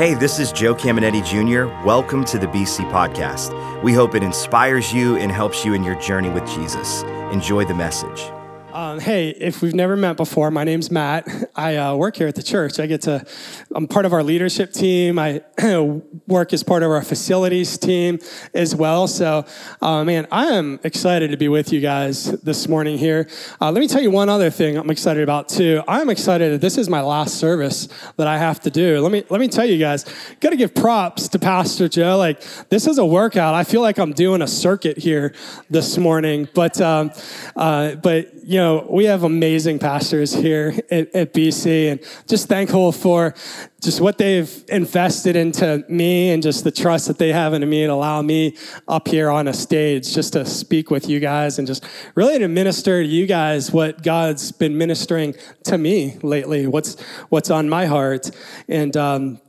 Hey, this is Joe Caminetti Jr. Welcome to the BC Podcast. We hope it inspires you and helps you in your journey with Jesus. Enjoy the message. Um, hey, if we've never met before, my name's Matt. I uh, work here at the church. I get to, I'm part of our leadership team. I work as part of our facilities team as well. So, uh, man, I am excited to be with you guys this morning here. Uh, let me tell you one other thing I'm excited about too. I'm excited that this is my last service that I have to do. Let me let me tell you guys, got to give props to Pastor Joe. Like this is a workout. I feel like I'm doing a circuit here this morning, but um, uh, but you know, we have amazing pastors here at, at, BC and just thankful for just what they've invested into me and just the trust that they have in me and allow me up here on a stage just to speak with you guys and just really to minister to you guys what God's been ministering to me lately, what's, what's on my heart. And, um,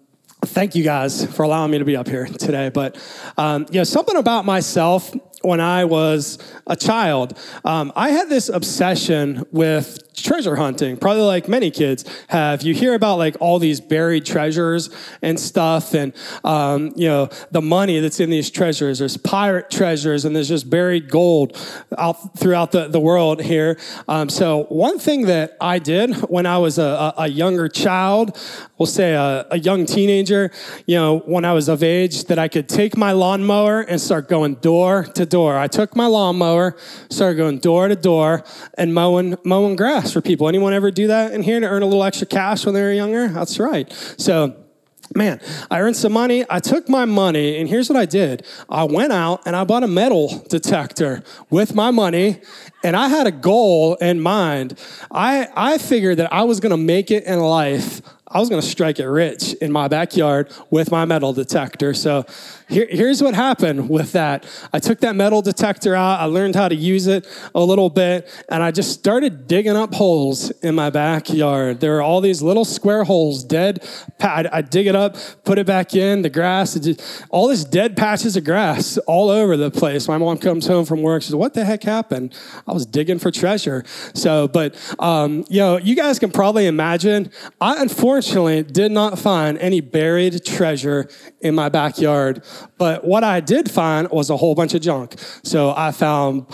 thank you guys for allowing me to be up here today. But, um, you know, something about myself when I was a child, um, I had this obsession with treasure hunting, probably like many kids have. You hear about like all these buried treasures and stuff, and um, you know the money that's in these treasures. There's pirate treasures, and there's just buried gold out throughout the, the world here. Um, so one thing that I did when I was a, a younger child, we'll say a, a young teenager, you know, when I was of age, that I could take my lawnmower and start going door to door. I took my lawnmower, started going door to door, and mowing mowing grass for people. Anyone ever do that in here to earn a little extra cash when they were younger? That's right. So, man, I earned some money. I took my money, and here's what I did I went out and I bought a metal detector with my money, and I had a goal in mind. I, I figured that I was to make it in life. I was to strike it rich in my backyard with my metal detector. So, here, here's what happened with that. I took that metal detector out, I learned how to use it a little bit, and I just started digging up holes in my backyard. There are all these little square holes, dead. I, I dig it up, put it back in, the grass, just, all this dead patches of grass all over the place. My mom comes home from work, she says, What the heck happened? I was digging for treasure. So, but, um, you know, you guys can probably imagine, I unfortunately did not find any buried treasure in my backyard but what I did find was a whole bunch of junk. So I found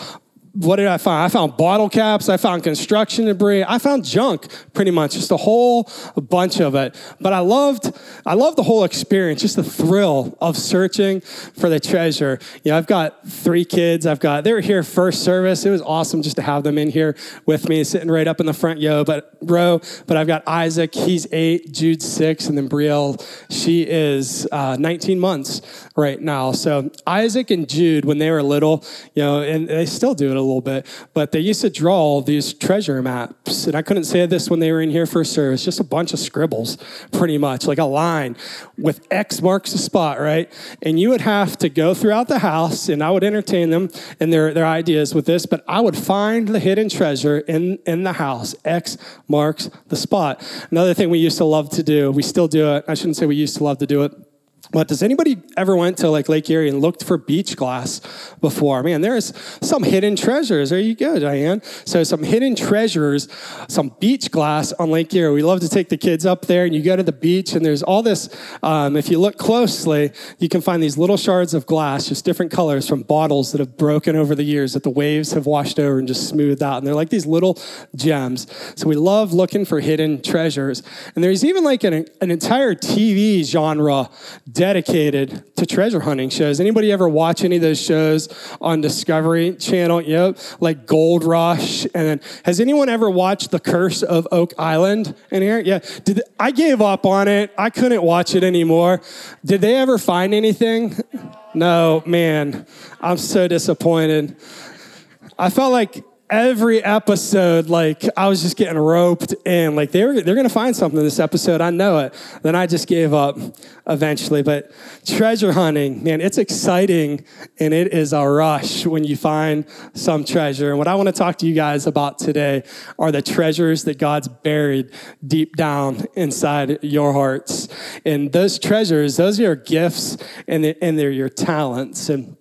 what did I find? I found bottle caps. I found construction debris. I found junk, pretty much, just a whole bunch of it. But I loved, I loved the whole experience, just the thrill of searching for the treasure. You know, I've got three kids. I've got, they were here first service. It was awesome just to have them in here with me, sitting right up in the front but row. But I've got Isaac, he's eight, Jude six, and then Brielle, she is uh, 19 months right now. So Isaac and Jude, when they were little, you know, and they still do it a little bit, but they used to draw these treasure maps. And I couldn't say this when they were in here for service, just a bunch of scribbles, pretty much, like a line with X marks the spot, right? And you would have to go throughout the house, and I would entertain them and their, their ideas with this, but I would find the hidden treasure in, in the house. X marks the spot. Another thing we used to love to do, we still do it. I shouldn't say we used to love to do it but does anybody ever went to like Lake Erie and looked for beach glass before? Man, there's some hidden treasures. There you go, Diane. So some hidden treasures, some beach glass on Lake Erie. We love to take the kids up there, and you go to the beach, and there's all this. Um, if you look closely, you can find these little shards of glass, just different colors from bottles that have broken over the years that the waves have washed over and just smoothed out. And they're like these little gems. So we love looking for hidden treasures. And there's even like an, an entire TV genre dedicated to treasure hunting shows. Anybody ever watch any of those shows on Discovery Channel? Yep, like Gold Rush. And then, has anyone ever watched The Curse of Oak Island in here? Yeah. Did I gave up on it? I couldn't watch it anymore. Did they ever find anything? No, man. I'm so disappointed. I felt like every episode, like I was just getting roped in. Like they were, they're going to find something in this episode. I know it. Then I just gave up eventually. But treasure hunting, man, it's exciting and it is a rush when you find some treasure. And what I want to talk to you guys about today are the treasures that God's buried deep down inside your hearts. And those treasures, those are your gifts and they're, and they're your talents. And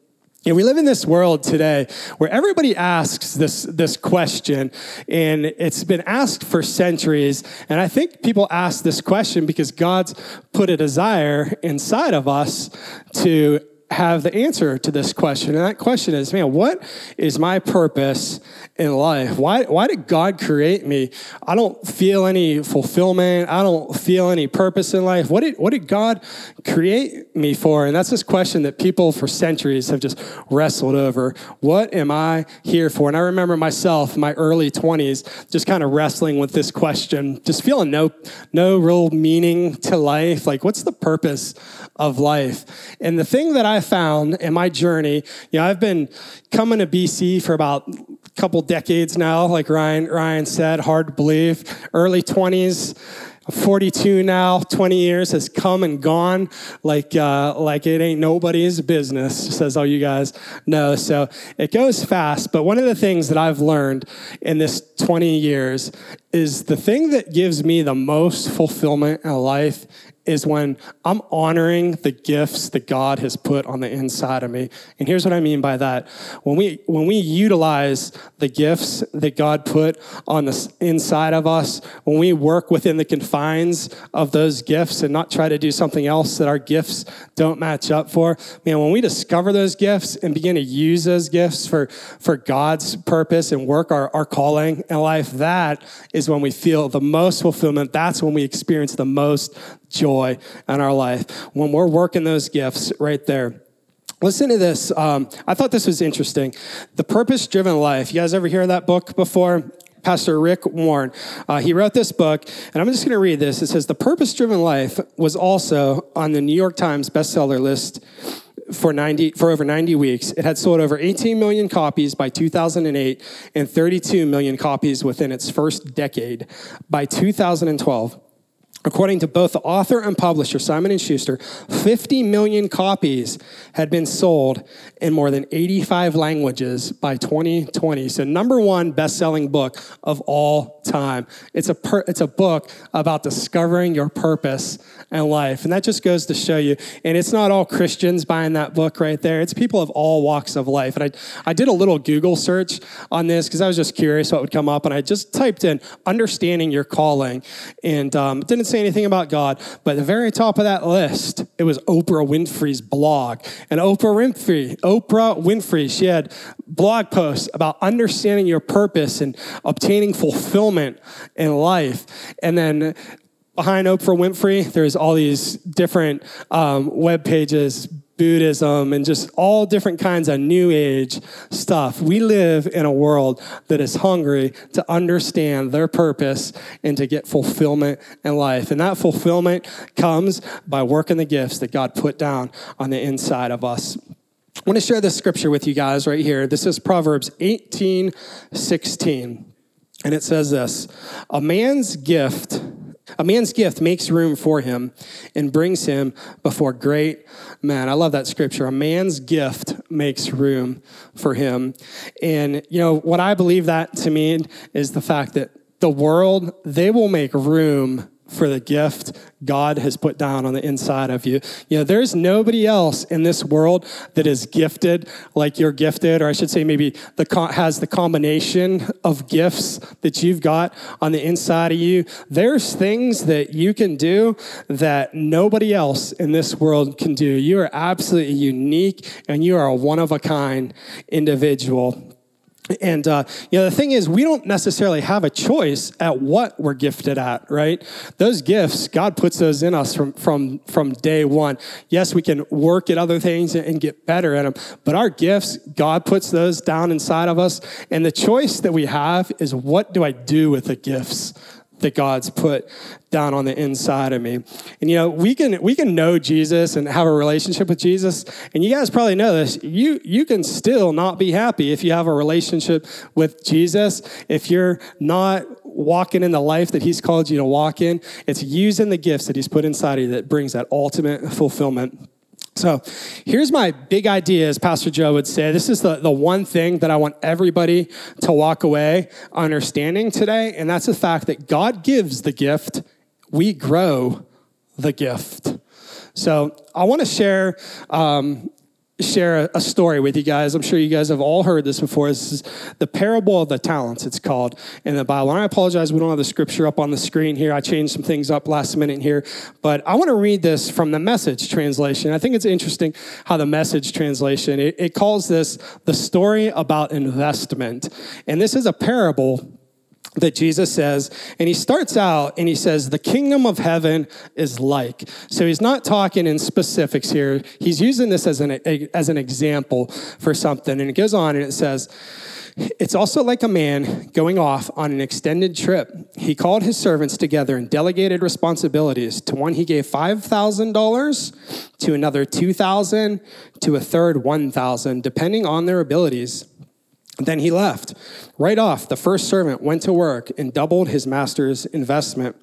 You know, we live in this world today where everybody asks this, this question, and it's been asked for centuries. And I think people ask this question because God's put a desire inside of us to have the answer to this question. And that question is, man, what is my purpose in life? Why, why did God create me? I don't feel any fulfillment. I don't feel any purpose in life. What did, what did God create me for? And that's this question that people for centuries have just wrestled over. What am I here for? And I remember myself, in my early 20s, just kind of wrestling with this question, just feeling no, no real meaning to life. Like, what's the purpose of life? And the thing that I I found in my journey, you know, I've been coming to BC for about a couple decades now, like Ryan, Ryan said, hard to believe. Early 20s, 42 now, 20 years has come and gone like, uh, like it ain't nobody's business, says all you guys know. So it goes fast. But one of the things that I've learned in this 20 years is the thing that gives me the most fulfillment in life is when I'm honoring the gifts that God has put on the inside of me. And here's what I mean by that. When we when we utilize the gifts that God put on the inside of us, when we work within the confines of those gifts and not try to do something else that our gifts don't match up for, man, when we discover those gifts and begin to use those gifts for, for God's purpose and work our, our calling in life, that is when we feel the most fulfillment. That's when we experience the most joy in our life when we're working those gifts right there. Listen to this. Um, I thought this was interesting. The Purpose Driven Life. You guys ever hear that book before? Pastor Rick Warren. Uh, he wrote this book, and I'm just going to read this. It says, The Purpose Driven Life was also on the New York Times bestseller list for 90 for over 90 weeks. It had sold over 18 million copies by 2008 and 32 million copies within its first decade. By 2012, According to both the author and publisher Simon & Schuster, 50 million copies had been sold in more than 85 languages by 2020. So number one best-selling book of all time. It's a per, it's a book about discovering your purpose in life. And that just goes to show you and it's not all Christians buying that book right there. It's people of all walks of life. And I I did a little Google search on this because I was just curious what would come up and I just typed in understanding your calling and um, didn't say say anything about God, but at the very top of that list, it was Oprah Winfrey's blog. And Oprah Winfrey, Oprah Winfrey, she had blog posts about understanding your purpose and obtaining fulfillment in life. And then behind Oprah Winfrey, there's all these different um, web pages, Buddhism, and just all different kinds of new age stuff. We live in a world that is hungry to understand their purpose and to get fulfillment in life. And that fulfillment comes by working the gifts that God put down on the inside of us. I want to share this scripture with you guys right here. This is Proverbs 18 16. And it says this A man's gift a man's gift makes room for him and brings him before great men. I love that scripture. A man's gift makes room for him. And, you know, what I believe that to mean is the fact that the world, they will make room for the gift God has put down on the inside of you. You know, there's nobody else in this world that is gifted like you're gifted, or I should say, maybe the has the combination of gifts that you've got on the inside of you. There's things that you can do that nobody else in this world can do. You are absolutely unique, and you are a one of a kind individual. And uh, you know the thing is, we don't necessarily have a choice at what we're gifted at, right? Those gifts, God puts those in us from from from day one. Yes, we can work at other things and get better at them, but our gifts, God puts those down inside of us, and the choice that we have is what do I do with the gifts that God's put down on the inside of me. And you know, we can we can know Jesus and have a relationship with Jesus. And you guys probably know this. You you can still not be happy if you have a relationship with Jesus. If you're not walking in the life that he's called you to walk in, it's using the gifts that he's put inside of you that brings that ultimate fulfillment. So here's my big idea, as Pastor Joe would say. This is the, the one thing that I want everybody to walk away understanding today, and that's the fact that God gives the gift, we grow the gift. So I want to share um, share a story with you guys. I'm sure you guys have all heard this before. This is the parable of the talents, it's called in the Bible. And I apologize, we don't have the scripture up on the screen here. I changed some things up last minute here. But I want to read this from the message translation. I think it's interesting how the message translation, it, it calls this the story about investment. And this is a parable that Jesus says, and he starts out and he says, The kingdom of heaven is like. So he's not talking in specifics here. He's using this as an, as an example for something. And it goes on and it says, it's also like a man going off on an extended trip. He called his servants together and delegated responsibilities. To one, he gave $5,000, to another, 2000 to a third, 1000 depending on their abilities. Then he left. Right off, the first servant went to work and doubled his master's investment.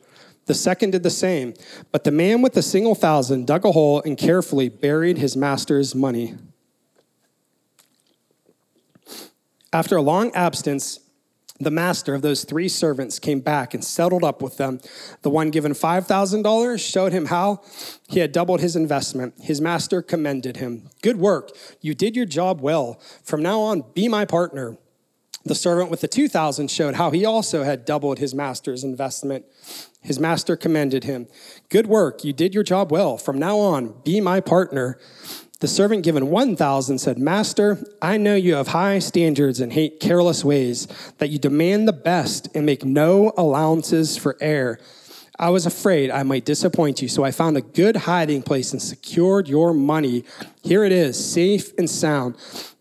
The second did the same. But the man with the single thousand dug a hole and carefully buried his master's money. After a long absence, the master of those three servants came back and settled up with them. The one given $5,000 showed him how he had doubled his investment. His master commended him. Good work. You did your job well. From now on, be my partner. The servant with the 2,000 showed how he also had doubled his master's investment. His master commended him. Good work. You did your job well. From now on, be my partner. The servant given 1,000 said, Master, I know you have high standards and hate careless ways, that you demand the best and make no allowances for error. I was afraid I might disappoint you, so I found a good hiding place and secured your money. Here it is, safe and sound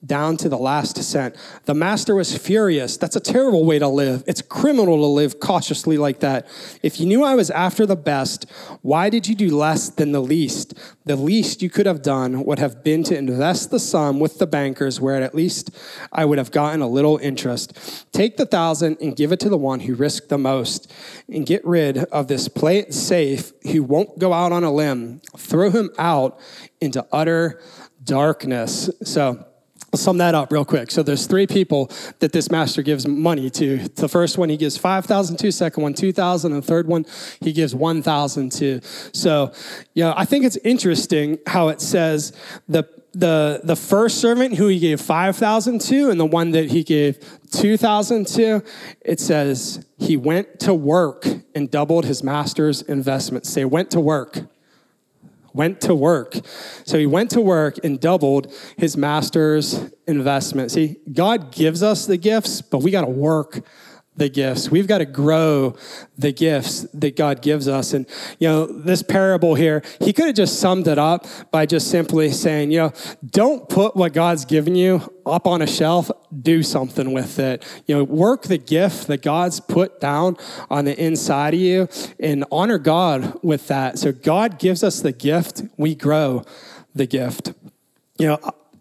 down to the last cent. The master was furious. That's a terrible way to live. It's criminal to live cautiously like that. If you knew I was after the best, why did you do less than the least? The least you could have done would have been to invest the sum with the bankers, where at least I would have gotten a little interest. Take the thousand and give it to the one who risked the most, and get rid of this play it safe who won't go out on a limb. Throw him out into utter darkness. So, I'll sum that up real quick. So there's three people that this master gives money to. The first one he gives 5,000 to, second one 2,000, and the third one he gives 1,000 to. So, you know, I think it's interesting how it says the the the first servant who he gave 5,000 to and the one that he gave 2,000 to, it says he went to work and doubled his master's investment. Say went to work went to work. So he went to work and doubled his master's investment. See, God gives us the gifts, but we got to work the gifts. We've got to grow the gifts that God gives us. And, you know, this parable here, he could have just summed it up by just simply saying, you know, don't put what God's given you up on a shelf, do something with it. You know, work the gift that God's put down on the inside of you and honor God with that. So God gives us the gift, we grow the gift. You know,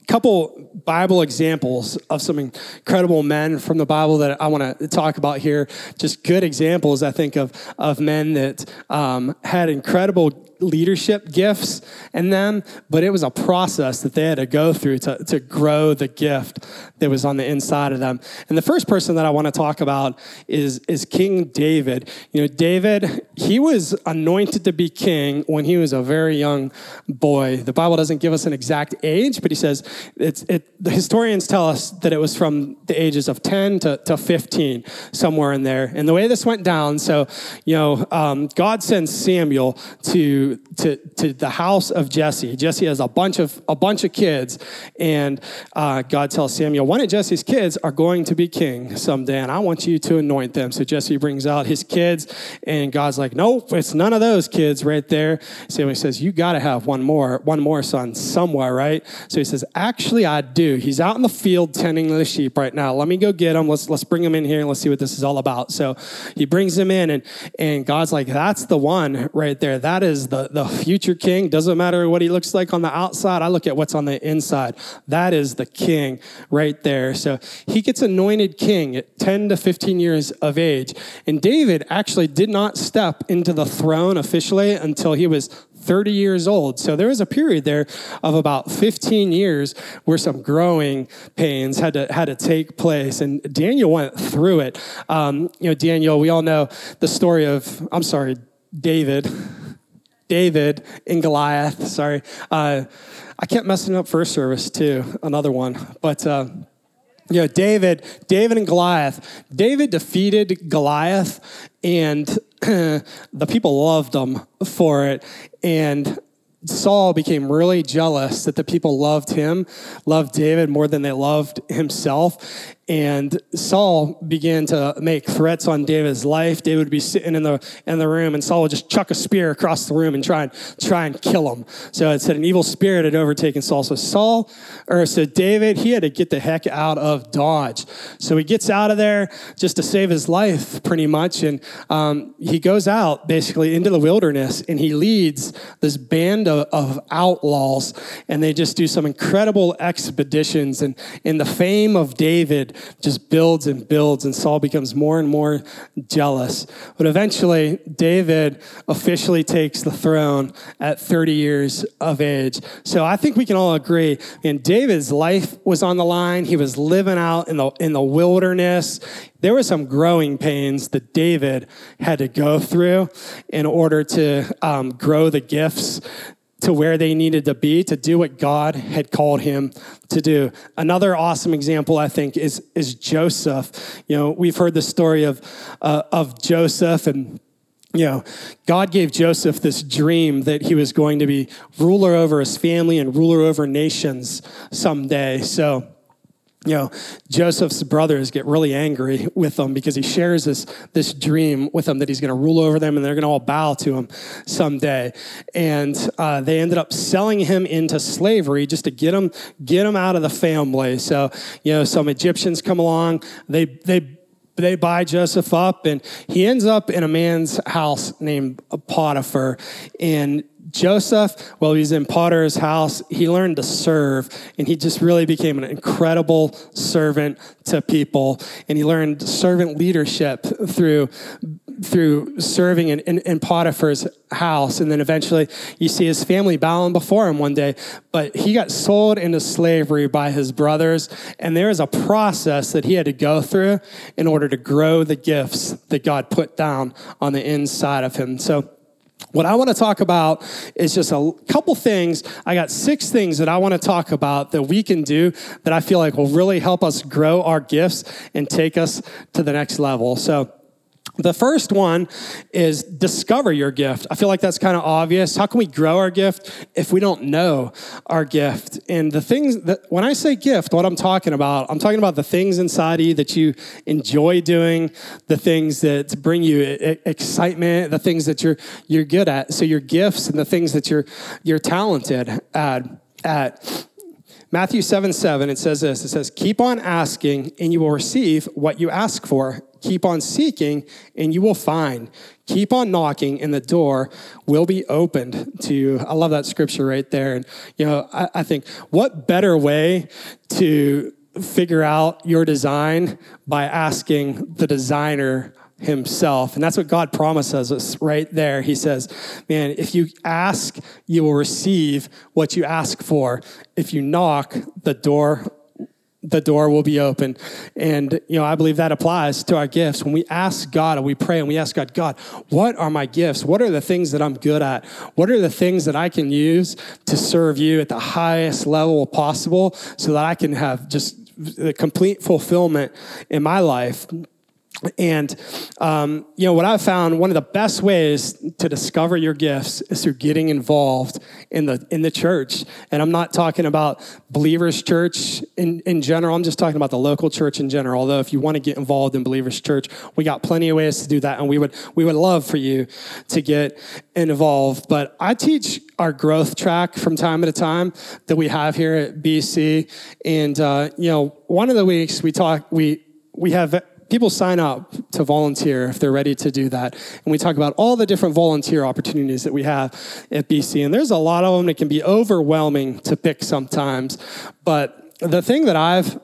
couple Bible examples of some incredible men from the Bible that I want to talk about here. Just good examples, I think, of, of men that um, had incredible leadership gifts in them, but it was a process that they had to go through to, to grow the gift that was on the inside of them. And the first person that I want to talk about is, is King David. You know, David, he was anointed to be king when he was a very young boy. The Bible doesn't give us an exact age, but he says it's, it, the historians tell us that it was from the ages of 10 to, to 15, somewhere in there. And the way this went down, so, you know, um, God sends Samuel to to, to, the house of Jesse. Jesse has a bunch of, a bunch of kids, and uh, God tells Samuel, one of Jesse's kids are going to be king someday, and I want you to anoint them. So Jesse brings out his kids, and God's like, nope, it's none of those kids right there. Samuel says, you got to have one more, one more son somewhere, right? So he says, actually, I do. He's out in the field tending the sheep right now. Let me go get him. Let's, let's bring him in here, and let's see what this is all about. So he brings him in, and, and God's like, that's the one right there. That is the the, future king. Doesn't matter what he looks like on the outside. I look at what's on the inside. That is the king right there. So he gets anointed king at 10 to 15 years of age. And David actually did not step into the throne officially until he was 30 years old. So there was a period there of about 15 years where some growing pains had to had to take place, and Daniel went through it. Um, you know, Daniel, we all know the story of I'm sorry, David. David and Goliath. Sorry. Uh, I kept messing up first service too, another one. But, uh, you know, David, David and Goliath. David defeated Goliath, and the people loved him for it. And Saul became really jealous that the people loved him, loved David more than they loved himself. And Saul began to make threats on David's life. David would be sitting in the in the room, and Saul would just chuck a spear across the room and try and try and kill him. So it said an evil spirit had overtaken Saul. So Saul, or so David, he had to get the heck out of Dodge. So he gets out of there just to save his life, pretty much, and um, he goes out basically into the wilderness, and he leads this band of, of outlaws, and they just do some incredible expeditions, and in the fame of David just builds and builds, and Saul becomes more and more jealous. But eventually, David officially takes the throne at 30 years of age. So I think we can all agree, and David's life was on the line. He was living out in the, in the wilderness. There were some growing pains that David had to go through in order to um, grow the gifts to where they needed to be to do what God had called him to do. Another awesome example, I think, is, is Joseph. You know, we've heard the story of, uh, of Joseph and you know, God gave Joseph this dream that he was going to be ruler over his family and ruler over nations someday. So, you know, Joseph's brothers get really angry with him because he shares this, this dream with them that he's going to rule over them and they're going to all bow to him someday. And uh, they ended up selling him into slavery just to get him, get him out of the family. So, you know, some Egyptians come along, they, they, they buy Joseph up, and he ends up in a man's house named Potiphar. And Joseph, while he's in Potiphar's house, he learned to serve, and he just really became an incredible servant to people. And he learned servant leadership through through serving in, in, in, Potiphar's house. And then eventually you see his family bowing before him one day. But he got sold into slavery by his brothers. And there is a process that he had to go through in order to grow the gifts that God put down on the inside of him. So what I want to talk about is just a couple things. I got six things that I want to talk about that we can do that I feel like will really help us grow our gifts and take us to the next level. So, the first one is discover your gift. I feel like that's kind of obvious. How can we grow our gift if we don't know our gift? And the things that, when I say gift, what I'm talking about, I'm talking about the things inside you that you enjoy doing, the things that bring you excitement, the things that you're, you're good at. So your gifts and the things that you're, you're talented at. at. Matthew 7 7, it says this it says, Keep on asking, and you will receive what you ask for. Keep on seeking, and you will find. Keep on knocking, and the door will be opened to you. I love that scripture right there. And, you know, I, I think what better way to figure out your design by asking the designer himself. And that's what God promises us right there. He says, Man, if you ask, you will receive what you ask for. If you knock, the door the door will be open. And, you know, I believe that applies to our gifts. When we ask God and we pray and we ask God, God, what are my gifts? What are the things that I'm good at? What are the things that I can use to serve you at the highest level possible so that I can have just the complete fulfillment in my life? And, um, you know, what I've found one of the best ways to discover your gifts is through getting involved in the, in the church. And I'm not talking about Believers Church in, in general, I'm just talking about the local church in general. Although, if you want to get involved in Believers Church, we got plenty of ways to do that. And we would, we would love for you to get involved. But I teach our growth track from time to time that we have here at BC. And, uh, you know, one of the weeks we talk, we, we have people sign up to volunteer if they're ready to do that. And we talk about all the different volunteer opportunities that we have at BC. And there's a lot of them. It can be overwhelming to pick sometimes. But the thing that I've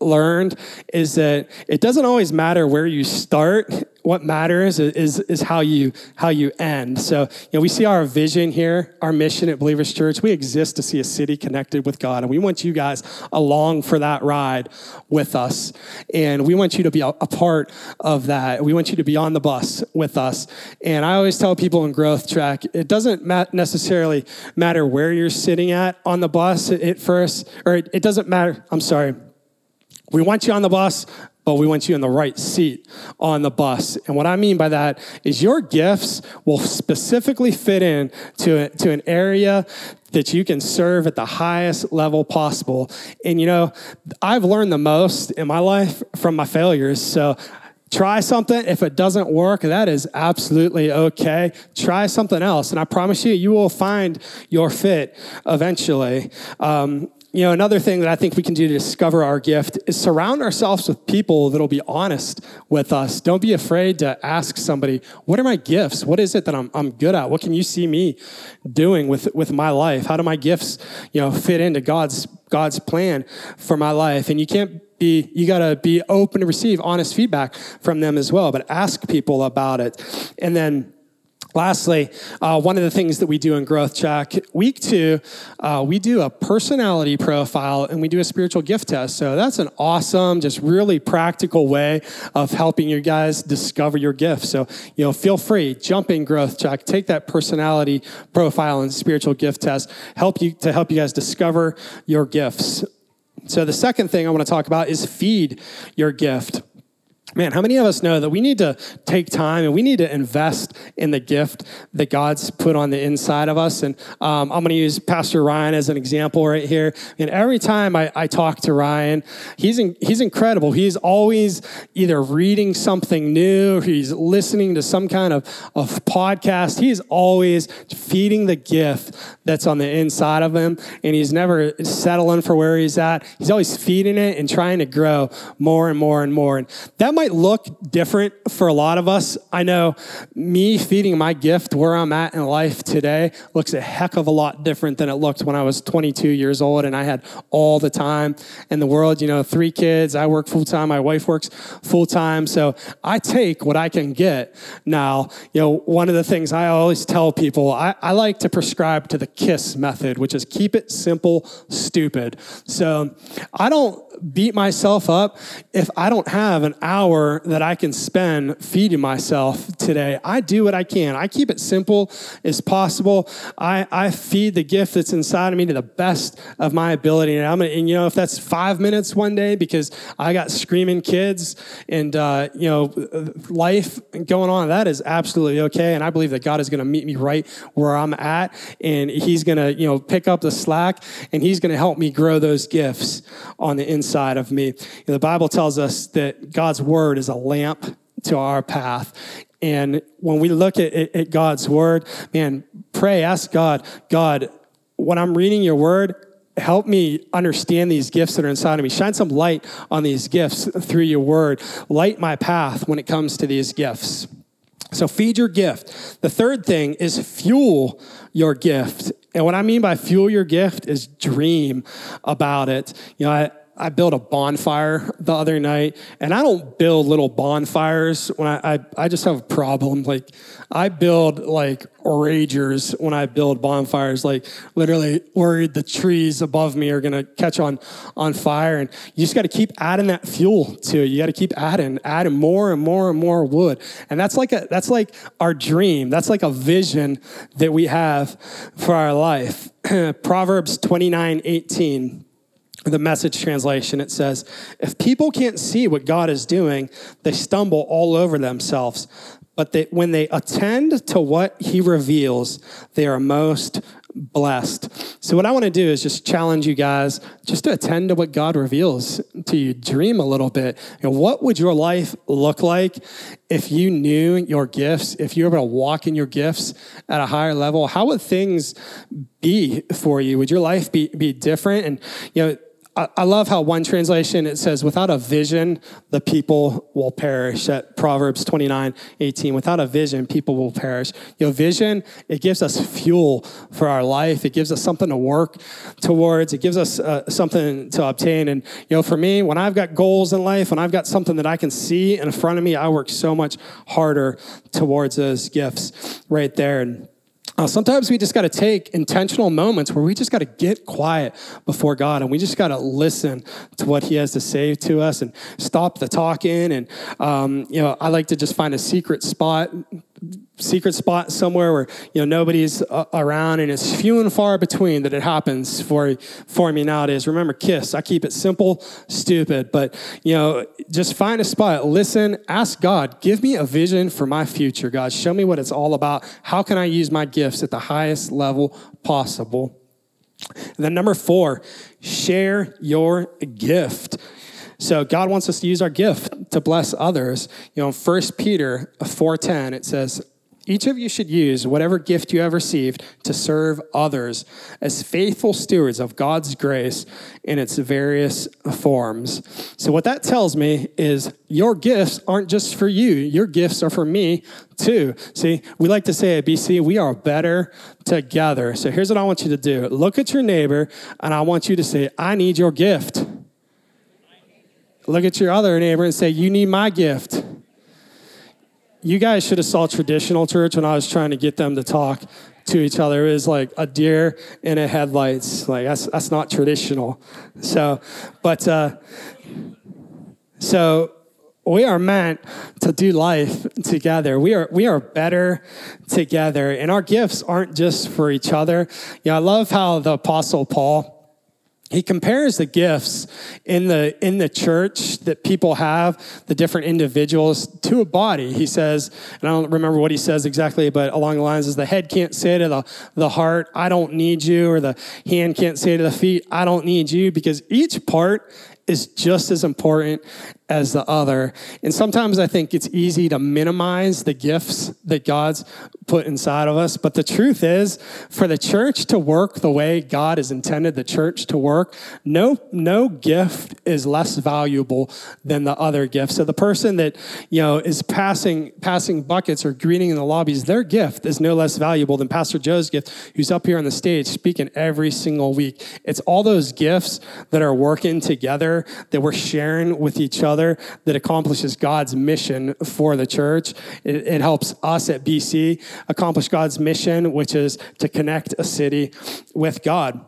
learned is that it doesn't always matter where you start what matters is, is how you how you end. So, you know, we see our vision here, our mission at Believers Church. We exist to see a city connected with God, and we want you guys along for that ride with us. And we want you to be a, a part of that. We want you to be on the bus with us. And I always tell people in Growth Track, it doesn't necessarily matter where you're sitting at on the bus at first, or it, it doesn't matter. I'm sorry. We want you on the bus, but we want you in the right seat on the bus. And what I mean by that is your gifts will specifically fit in to, to an area that you can serve at the highest level possible. And you know, I've learned the most in my life from my failures. So try something. If it doesn't work, that is absolutely okay. Try something else. And I promise you, you will find your fit eventually. Um, you know, another thing that I think we can do to discover our gift is surround ourselves with people that'll be honest with us. Don't be afraid to ask somebody, what are my gifts? What is it that I'm, I'm good at? What can you see me doing with, with my life? How do my gifts, you know, fit into God's, God's plan for my life? And you can't be, you gotta be open to receive honest feedback from them as well, but ask people about it. And then, Lastly, uh, one of the things that we do in Growth Track, week two, uh, we do a personality profile and we do a spiritual gift test. So that's an awesome, just really practical way of helping you guys discover your gifts. So, you know, feel free, jump in Growth Track, take that personality profile and spiritual gift test, help you to help you guys discover your gifts. So the second thing I want to talk about is feed your gift. Man, how many of us know that we need to take time and we need to invest in the gift that God's put on the inside of us? And um, I'm going to use Pastor Ryan as an example right here. And every time I, I talk to Ryan, he's in, he's incredible. He's always either reading something new, he's listening to some kind of, of podcast. He's always feeding the gift that's on the inside of him, and he's never settling for where he's at. He's always feeding it and trying to grow more and more and more. And that might might look different for a lot of us. I know me feeding my gift where I'm at in life today looks a heck of a lot different than it looked when I was 22 years old and I had all the time in the world. You know, three kids, I work full time, my wife works full time. So I take what I can get now. You know, one of the things I always tell people, I, I like to prescribe to the KISS method, which is keep it simple, stupid. So I don't beat myself up if I don't have an hour that I can spend feeding myself today. I do what I can. I keep it simple as possible. I, I feed the gift that's inside of me to the best of my ability. And I'm gonna, and you know, if that's five minutes one day because I got screaming kids and uh, you know, life going on, that is absolutely okay. And I believe that God is to meet me right where I'm at, and He's to you know pick up the slack, and He's to help me grow those gifts on the inside inside of me. You know, the Bible tells us that God's word is a lamp to our path. And when we look at, at, at God's word, man, pray, ask God, God, when I'm reading your word, help me understand these gifts that are inside of me. Shine some light on these gifts through your word. Light my path when it comes to these gifts. So feed your gift. The third thing is fuel your gift. And what I mean by fuel your gift is dream about it. You know, I, I built a bonfire the other night, and I don't build little bonfires when I, I, I just have a problem. Like, I build like ragers when I build bonfires, like literally worried the trees above me are gonna catch on, on fire. And you just gotta keep adding that fuel to it. You gotta keep adding, adding more and more and more wood. And that's like a, that's like our dream. That's like a vision that we have for our life. Proverbs 29, 18 the message translation, it says, If people can't see what God is doing, they stumble all over themselves. But they, when they attend to what he reveals, they are most blessed. So, what I want to do is just challenge you guys just to attend to what God reveals to you. Dream a little bit. You know, what would your life look like if you knew your gifts, if you were able to walk in your gifts at a higher level? How would things be for you? Would your life be, be different? And, you know, I, love how one translation it says, without a vision, the people will perish. At Proverbs 29 18, without a vision, people will perish. You know, vision, it gives us fuel for our life, it gives us something to work towards, it gives us uh, something to obtain. And, you know, for me, when I've got goals in life, when I've got something that I can see in front of me, I work so much harder towards those gifts right there. And, uh, sometimes we just got to take intentional moments where we just got to get quiet before God and we just got to listen to what He has to say to us and stop the talking. And, um, you know, I like to just find a secret spot secret spot somewhere where you know nobody's uh, around and it's few and far between that it happens for for me nowadays. Remember kiss. I keep it simple stupid but you know just find a spot listen ask god give me a vision for my future god. Show me what it's all about. How can i use my gifts at the highest level possible? And then number four share your gift so God wants us to use our gift to bless others. You know, in 1 Peter 4:10 it says, each of you should use whatever gift you have received to serve others as faithful stewards of God's grace in its various forms. So, what that tells me is your gifts aren't just for you, your gifts are for me too. See, we like to say at BC, we are better together. So, here's what I want you to do look at your neighbor, and I want you to say, I need your gift. Look at your other neighbor and say, You need my gift. You guys should have saw traditional church when I was trying to get them to talk to each other. It was like a deer in a headlights. Like that's that's not traditional. So, but uh, so we are meant to do life together. We are we are better together, and our gifts aren't just for each other. You know, I love how the Apostle Paul he compares the gifts in the in the church that people have the different individuals to a body. He says and i don't remember what he says exactly but along the lines is the head can't say to the, the heart i don't need you or the hand can't say to the feet i don't need you because each part is just as important as the other. And sometimes I think it's easy to minimize the gifts that God's put inside of us. But the truth is, for the church to work the way God has intended the church to work, no, no gift is less valuable than the other gift. So the person that, you know, is passing, passing buckets or greeting in the lobbies, their gift is no less valuable than Pastor Joe's gift, who's up here on the stage speaking every single week. It's all those gifts that are working together that we're sharing with each other that accomplishes God's mission for the church. It, it helps us at BC accomplish God's mission, which is to connect a city with God.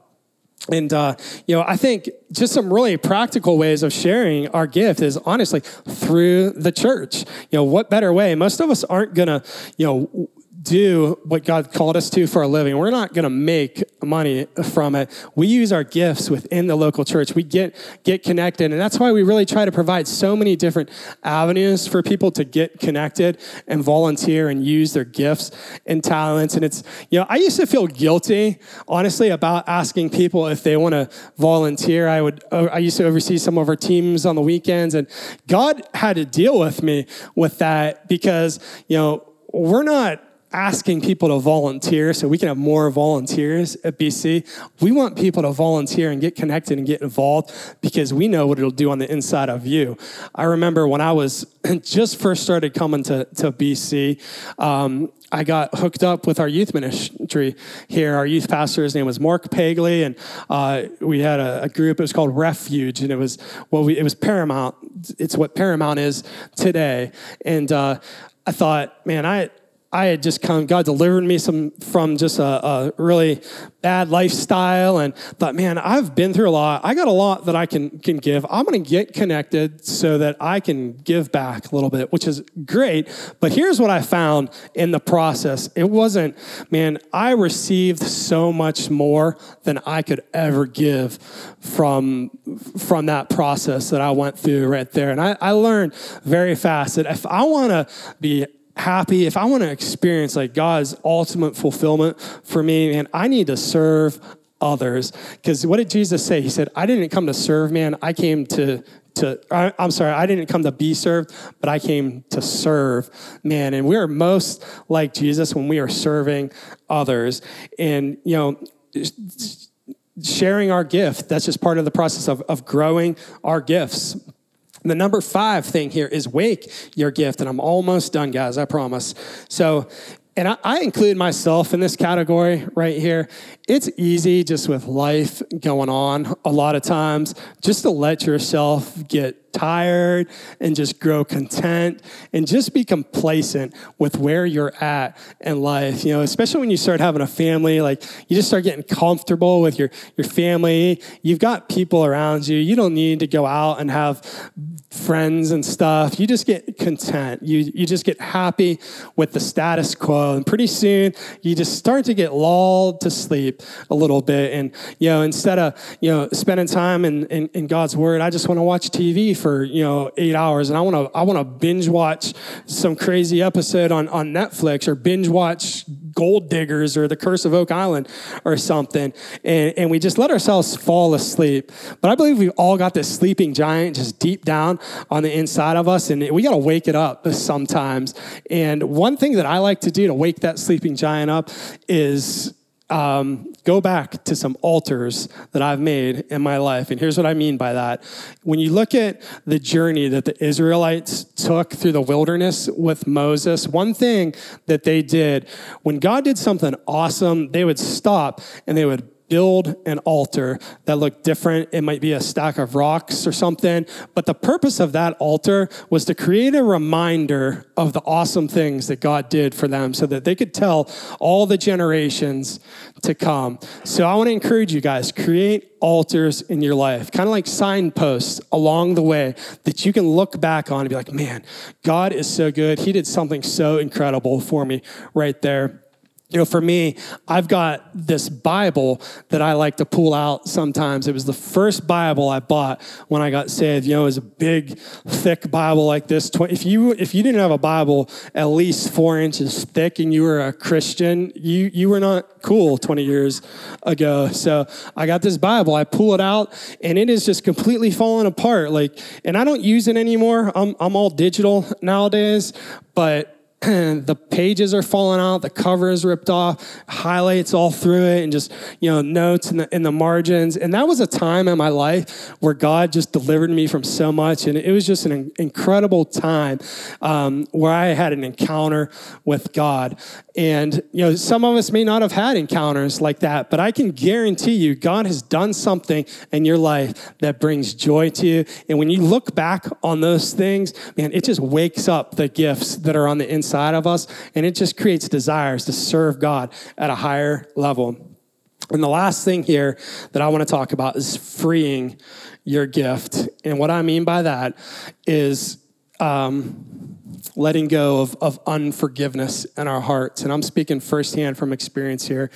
And, uh, you know, I think just some really practical ways of sharing our gift is honestly through the church. You know, what better way? Most of us aren't going to, you know, do what God called us to for a living. We're not going to make money from it. We use our gifts within the local church. We get get connected, and that's why we really try to provide so many different avenues for people to get connected and volunteer and use their gifts and talents. And it's you know I used to feel guilty honestly about asking people if they want to volunteer. I would uh, I used to oversee some of our teams on the weekends, and God had to deal with me with that because you know we're not asking people to volunteer so we can have more volunteers at BC. We want people to volunteer and get connected and get involved because we know what it'll do on the inside of you. I remember when I was just first started coming to, to BC, um, I got hooked up with our youth ministry here. Our youth pastor, his name was Mark Pagley, and uh, we had a, a, group. It was called Refuge, and it was well, we, it was Paramount. It's what Paramount is today. And uh, I thought, man, I I had just come, God delivered me some from just a, a, really bad lifestyle and thought, man, I've been through a lot. I got a lot that I can, can give. I'm going to get connected so that I can give back a little bit, which is great. But here's what I found in the process. It wasn't, man, I received so much more than I could ever give from, from that process that I went through right there. And I, I learned very fast that if I want to be happy, if I want to experience like God's ultimate fulfillment for me, man, I need to serve others. Because what did Jesus say? He said, I didn't come to serve man, I came to to I, am sorry, I didn't come to be served, but I came to serve man. And we are most like Jesus when we are serving others. And you know, sharing our gift. That's just part of the process of, of growing our gifts. The number five thing here is wake your gift. And I'm almost done, guys, I promise. So, and I, I, include myself in this category right here. It's easy just with life going on a lot of times just to let yourself get tired and just grow content and just be complacent with where you're at in life. You know, especially when you start having a family, like you just start getting comfortable with your, your family. You've got people around you. You don't need to go out and have friends and stuff. You just get content. You, you just get happy with the status quo. And pretty soon you just start to get lulled to sleep a little bit. And, you know, instead of, you know, spending time in, in, in God's word, I just want to watch TV for you know eight hours, and I want to I want to binge watch some crazy episode on on Netflix or binge watch Gold Diggers or The Curse of Oak Island or something, and and we just let ourselves fall asleep. But I believe we've all got this sleeping giant just deep down on the inside of us, and we got to wake it up sometimes. And one thing that I like to do to wake that sleeping giant up is um, go back to some altars that I've made in my life. And here's what I mean by that. When you look at the journey that the Israelites took through the wilderness with Moses, one thing that they did, when God did something awesome, they would stop and they would build an altar that looked different. It might be a stack of rocks or something. But the purpose of that altar was to create a reminder of the awesome things that God did for them so that they could tell all the generations to come. So I want to encourage you guys create altars in your life, kind of like signposts along the way that you can look back on and be like, man, God is so good. He did something so incredible for me right there. You know, for me, I've got this Bible that I like to pull out sometimes. It was the first Bible I bought when I got saved. You know, it was a big, thick Bible like this. If you if you didn't have a Bible at least four inches thick and you were a Christian, you you were not cool 20 years ago. So I got this Bible. I pull it out, and it is just completely falling apart. Like, and I don't use it anymore. I'm I'm all digital nowadays, but the pages are falling out, the cover is ripped off, highlights all through it, and just you know notes in the in the margins. And that was a time in my life where God just delivered me from so much, and it was just an incredible time um, where I had an encounter with God. And you know, some of us may not have had encounters like that, but I can guarantee you, God has done something in your life that brings joy to you. And when you look back on those things, man, it just wakes up the gifts that are on the inside inside of us, and it just creates desires to serve God at a higher level. And the last thing here that I want to talk about is freeing your gift. And what I mean by that is um, letting go of, of unforgiveness in our hearts. And I'm speaking firsthand from experience here.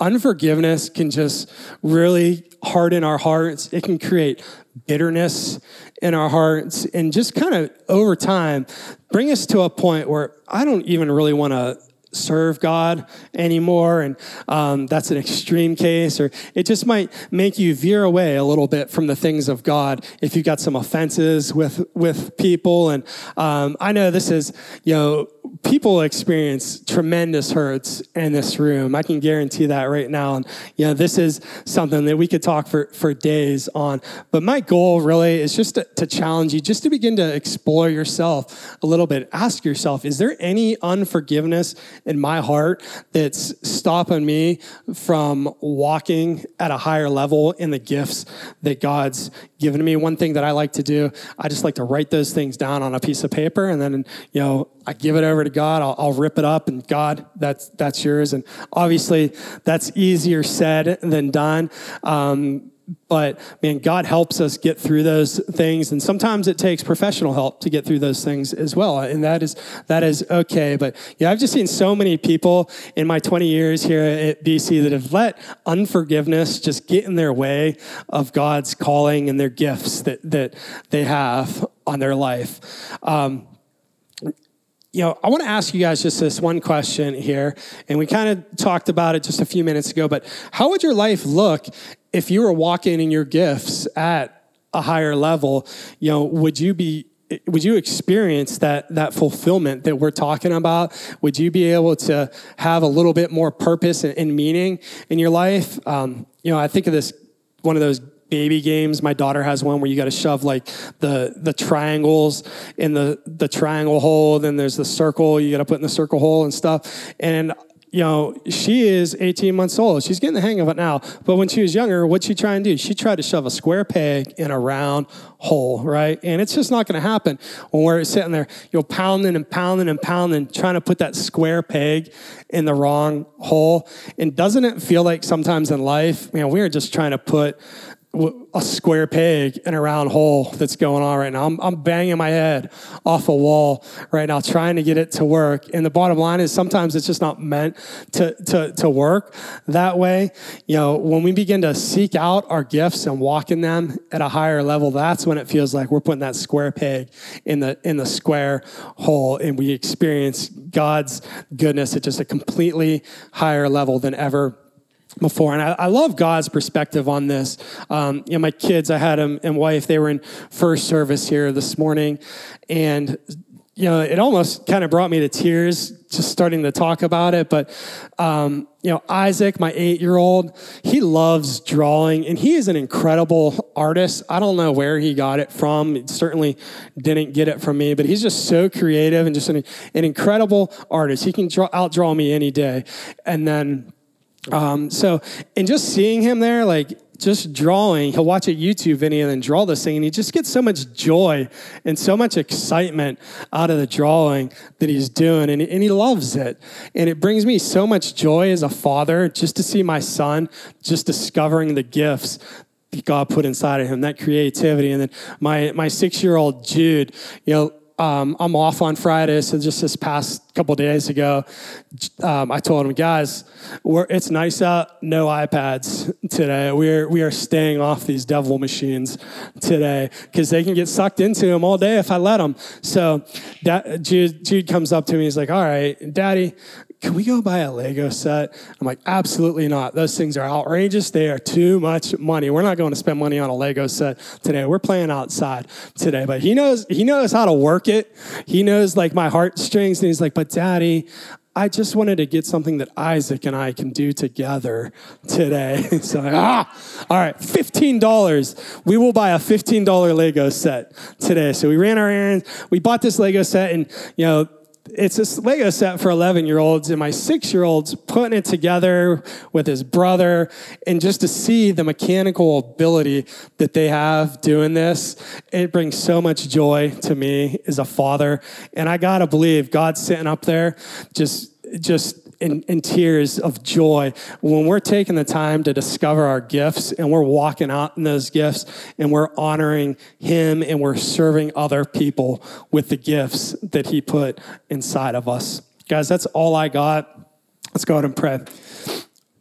Unforgiveness can just really harden our hearts, it can create bitterness in our hearts, and just kind of over time bring us to a point where I don't even really want to serve God anymore, and um, that's an extreme case, or it just might make you veer away a little bit from the things of God if you've got some offenses with with people. And um, I know this is, you know, people experience tremendous hurts in this room. I can guarantee that right now. And you know, this is something that we could talk for for days on. But my goal really is just to, to challenge you, just to begin to explore yourself a little bit. Ask yourself, is there any unforgiveness? in my heart that's stopping me from walking at a higher level in the gifts that God's given me. One thing that I like to do, I just like to write those things down on a piece of paper and then, you know, I give it over to God. I'll, I'll rip it up and God, that's, that's yours. And obviously that's easier said than done. Um, but man, God helps us get through those things, and sometimes it takes professional help to get through those things as well, and that is that is okay. But yeah, I've just seen so many people in my 20 years here at BC that have let unforgiveness just get in their way of God's calling and their gifts that that they have on their life. Um, you know, I want to ask you guys just this one question here, and we kind of talked about it just a few minutes ago, but how would your life look if you were walking in your gifts at a higher level, you know, would you be would you experience that that fulfillment that we're talking about? Would you be able to have a little bit more purpose and, meaning in your life? Um, you know, I think of this one of those baby games. My daughter has one where you got to shove like the the triangles in the the triangle hole. Then there's the circle you got to put in the circle hole and stuff. And you know, she is 18 months old. She's getting the hang of it now. But when she was younger, what'd she try and do? She tried to shove a square peg in a round hole, right? And it's just not going to happen when we're sitting there, you know, pounding and pounding and pounding, trying to put that square peg in the wrong hole. And doesn't it feel like sometimes in life, you know, we are just trying to put a square peg in a round hole that's going on right now. I'm, I'm banging my head off a wall right now, trying to get it to work. And the bottom line is sometimes it's just not meant to, to, to work that way. You know, when we begin to seek out our gifts and walk in them at a higher level, that's when it feels like we're putting that square peg in the, in the square hole and we experience God's goodness at just a completely higher level than ever before. And I, I, love God's perspective on this. Um, you know, my kids, I had them and wife, they were in first service here this morning. And, you know, it almost kind of brought me to tears just starting to talk about it. But, um, you know, Isaac, my eight year old, he loves drawing and he is an incredible artist. I don't know where he got it from. He certainly didn't get it from me, but he's just so creative and just an, an incredible artist. He can draw, outdraw me any day. And then, um, so, and just seeing him there, like just drawing, he'll watch a YouTube video and then draw this thing, and he just gets so much joy and so much excitement out of the drawing that he's doing, and, and he loves it. And it brings me so much joy as a father just to see my son just discovering the gifts that God put inside of him, that creativity. And then my, my six year old Jude, you know, um, I'm off on Friday, so just this past couple days ago, um, I told him, guys, it's nice out, no iPads today. We are we are staying off these devil machines today because they can get sucked into them all day if I let them. So Jude, Jude comes up to me, he's like, "All right, Daddy, can we go buy a Lego set? I'm like, absolutely not. Those things are outrageous. They are too much money. We're not going to spend money on a Lego set today. We're playing outside today. But he knows he knows how to work it. He knows like my heartstrings. And he's like, but daddy, I just wanted to get something that Isaac and I can do together today. so, ah, all right, $15. We will buy a $15 Lego set today. So we ran our errands. We bought this Lego set and, you know, it's this Lego set for 11 year olds, and my six year old's putting it together with his brother. And just to see the mechanical ability that they have doing this, it brings so much joy to me as a father. And I gotta believe God's sitting up there just, just in, tears of joy when we're taking the time to discover our gifts and we're walking out in those gifts and we're honoring Him and we're serving other people with the gifts that He put inside of us. Guys, that's all I got. Let's go ahead and pray.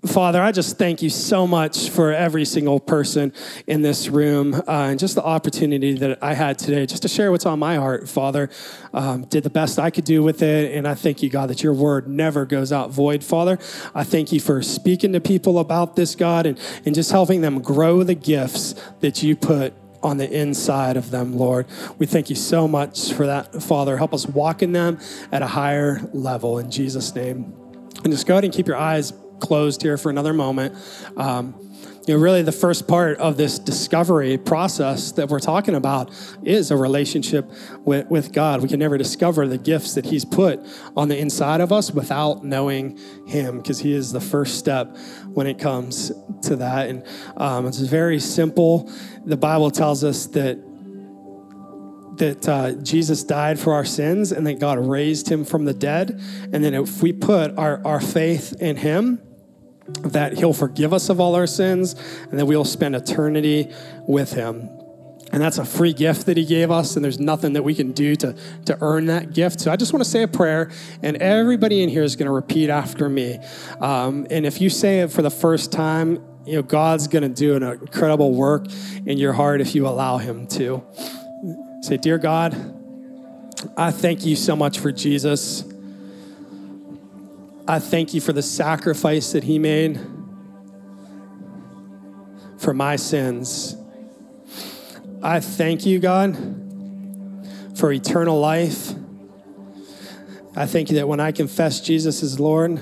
Father, I just thank you so much for every single person in this room uh, and just the opportunity that I had today just to share what's on my heart, Father. Um, did the best I could do with it. And I thank you, God, that your word never goes out void, Father. I thank you for speaking to people about this, God, and, and just helping them grow the gifts that you put on the inside of them, Lord. We thank you so much for that, Father. Help us walk in them at a higher level in Jesus' name. And just go ahead and keep your eyes closed here for another moment. Um, you know, really the first part of this discovery process that we're talking about is a relationship with, with God. We can never discover the gifts that He's put on the inside of us without knowing Him, because He is the first step when it comes to that. And um, it's very simple. The Bible tells us that that uh, Jesus died for our sins and that God raised him from the dead. And then if we put our, our faith in him, that he'll forgive us of all our sins and that we'll spend eternity with him. And that's a free gift that he gave us, and there's nothing that we can do to, to earn that gift. So I just want to say a prayer, and everybody in here is going to repeat after me. Um, and if you say it for the first time, you know, God's going to do an incredible work in your heart if you allow him to. Say, Dear God, I thank you so much for Jesus. I thank you for the sacrifice that he made for my sins. I thank you, God, for eternal life. I thank you that when I confess Jesus as Lord,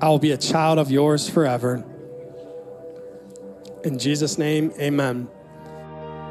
I will be a child of yours forever. In Jesus' name, amen.